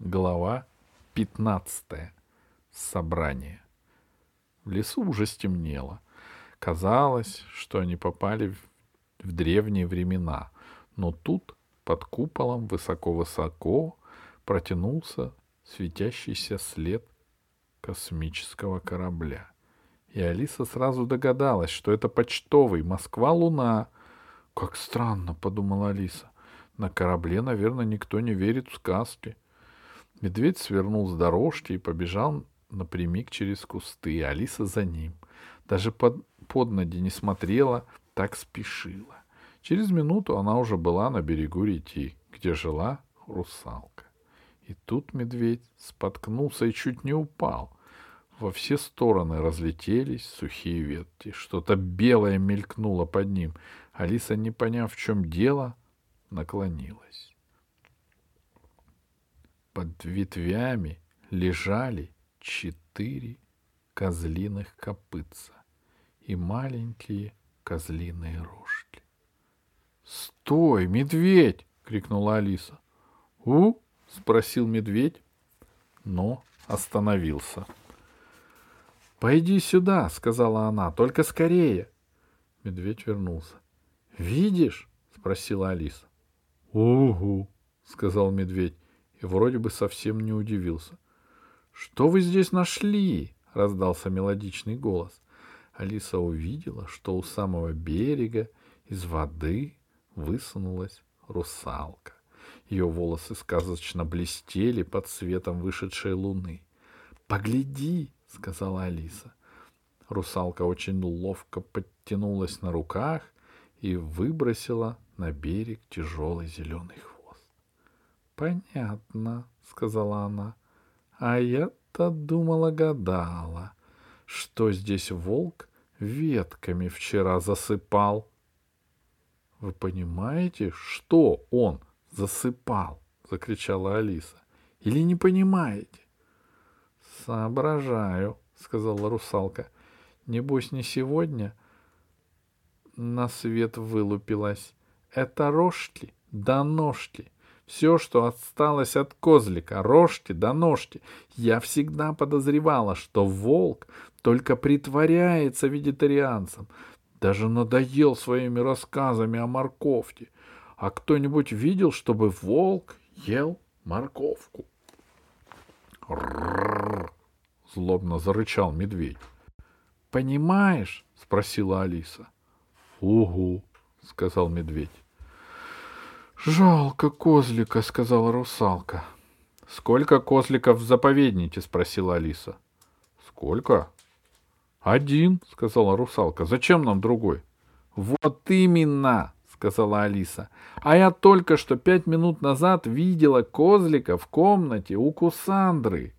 Глава 15. Собрание. В лесу уже стемнело. Казалось, что они попали в, древние времена, но тут под куполом высоко-высоко протянулся светящийся след космического корабля. И Алиса сразу догадалась, что это почтовый Москва-Луна. Как странно, подумала Алиса. На корабле, наверное, никто не верит в сказки. Медведь свернул с дорожки и побежал напрямик через кусты, а Алиса за ним. Даже под, под ноги не смотрела, так спешила. Через минуту она уже была на берегу реки, где жила русалка. И тут медведь споткнулся и чуть не упал. Во все стороны разлетелись сухие ветки. Что-то белое мелькнуло под ним. Алиса, не поняв, в чем дело, наклонилась. Под ветвями лежали четыре козлиных копытца и маленькие козлиные рожки. «Стой, медведь!» — крикнула Алиса. «У?» — спросил медведь, но остановился. «Пойди сюда», — сказала она, — «только скорее». Медведь вернулся. «Видишь?» — спросила Алиса. «Угу», — сказал медведь и вроде бы совсем не удивился. «Что вы здесь нашли?» — раздался мелодичный голос. Алиса увидела, что у самого берега из воды высунулась русалка. Ее волосы сказочно блестели под светом вышедшей луны. «Погляди!» — сказала Алиса. Русалка очень ловко подтянулась на руках и выбросила на берег тяжелый зеленый хвост. Понятно, сказала она. А я-то думала, гадала, что здесь волк ветками вчера засыпал. Вы понимаете, что он засыпал? закричала Алиса. Или не понимаете? Соображаю, сказала русалка. Небось, не сегодня на свет вылупилась. Это рожки да ножки. Все, что осталось от козлика, рожки да ножки. Я всегда подозревала, что волк только притворяется вегетарианцем. Даже надоел своими рассказами о морковке. А кто-нибудь видел, чтобы волк ел морковку? — злобно зарычал медведь. — Понимаешь? — спросила Алиса. — Угу, — сказал медведь. «Жалко козлика», — сказала русалка. «Сколько козликов в заповеднике?» — спросила Алиса. «Сколько?» «Один», — сказала русалка. «Зачем нам другой?» «Вот именно!» — сказала Алиса. «А я только что пять минут назад видела козлика в комнате у Кусандры.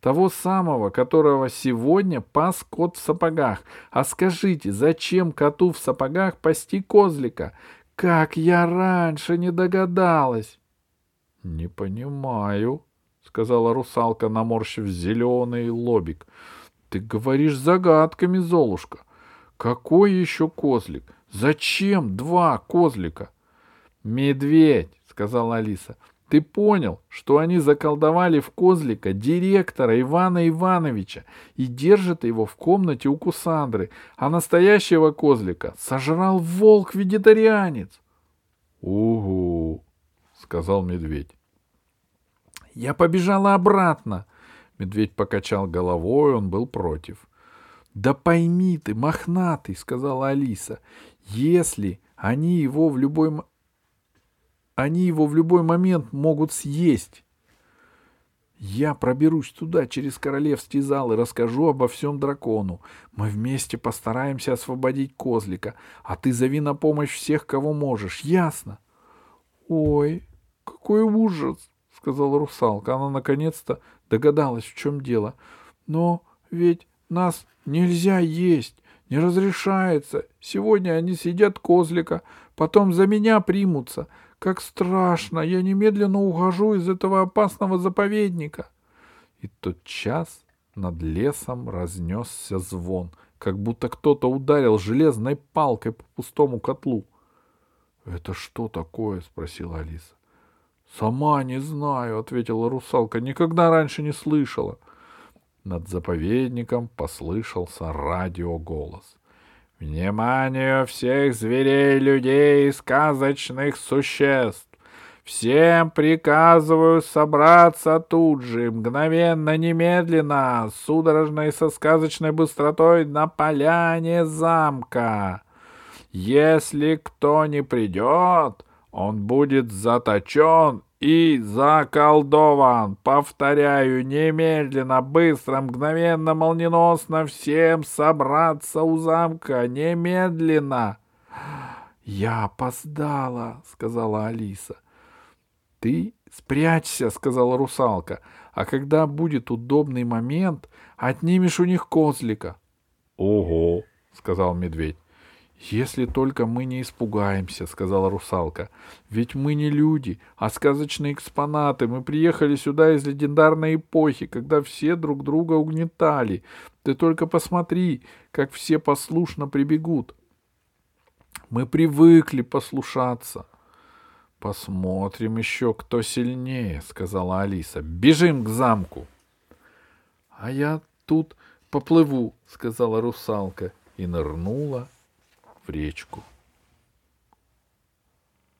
Того самого, которого сегодня пас кот в сапогах. А скажите, зачем коту в сапогах пасти козлика? Как я раньше не догадалась! — Не понимаю, — сказала русалка, наморщив зеленый лобик. — Ты говоришь загадками, Золушка. Какой еще козлик? Зачем два козлика? — Медведь, — сказала Алиса. Ты понял, что они заколдовали в козлика директора Ивана Ивановича и держат его в комнате у Кусандры, а настоящего козлика сожрал волк-вегетарианец. — Угу, — сказал медведь. — Я побежала обратно. Медведь покачал головой, он был против. — Да пойми ты, мохнатый, — сказала Алиса, — если они его в любой они его в любой момент могут съесть. Я проберусь туда через королевский зал и расскажу обо всем дракону. Мы вместе постараемся освободить козлика, а ты зови на помощь всех, кого можешь. Ясно? — Ой, какой ужас! — сказала русалка. Она наконец-то догадалась, в чем дело. — Но ведь нас нельзя есть, не разрешается. Сегодня они съедят козлика, потом за меня примутся. Как страшно! Я немедленно ухожу из этого опасного заповедника. И тот час над лесом разнесся звон, как будто кто-то ударил железной палкой по пустому котлу. — Это что такое? — спросила Алиса. — Сама не знаю, ответила русалка, никогда раньше не слышала. Над заповедником послышался радиоголос. Внимание всех зверей, людей и сказочных существ! Всем приказываю собраться тут же, мгновенно, немедленно, судорожно и со сказочной быстротой на поляне замка. Если кто не придет, он будет заточен и заколдован. Повторяю, немедленно, быстро, мгновенно, молниеносно всем собраться у замка. Немедленно. Я опоздала, сказала Алиса. Ты спрячься, сказала русалка. А когда будет удобный момент, отнимешь у них козлика. Ого, сказал медведь. «Если только мы не испугаемся», — сказала русалка. «Ведь мы не люди, а сказочные экспонаты. Мы приехали сюда из легендарной эпохи, когда все друг друга угнетали. Ты только посмотри, как все послушно прибегут. Мы привыкли послушаться». «Посмотрим еще, кто сильнее», — сказала Алиса. «Бежим к замку». «А я тут поплыву», — сказала русалка и нырнула в речку.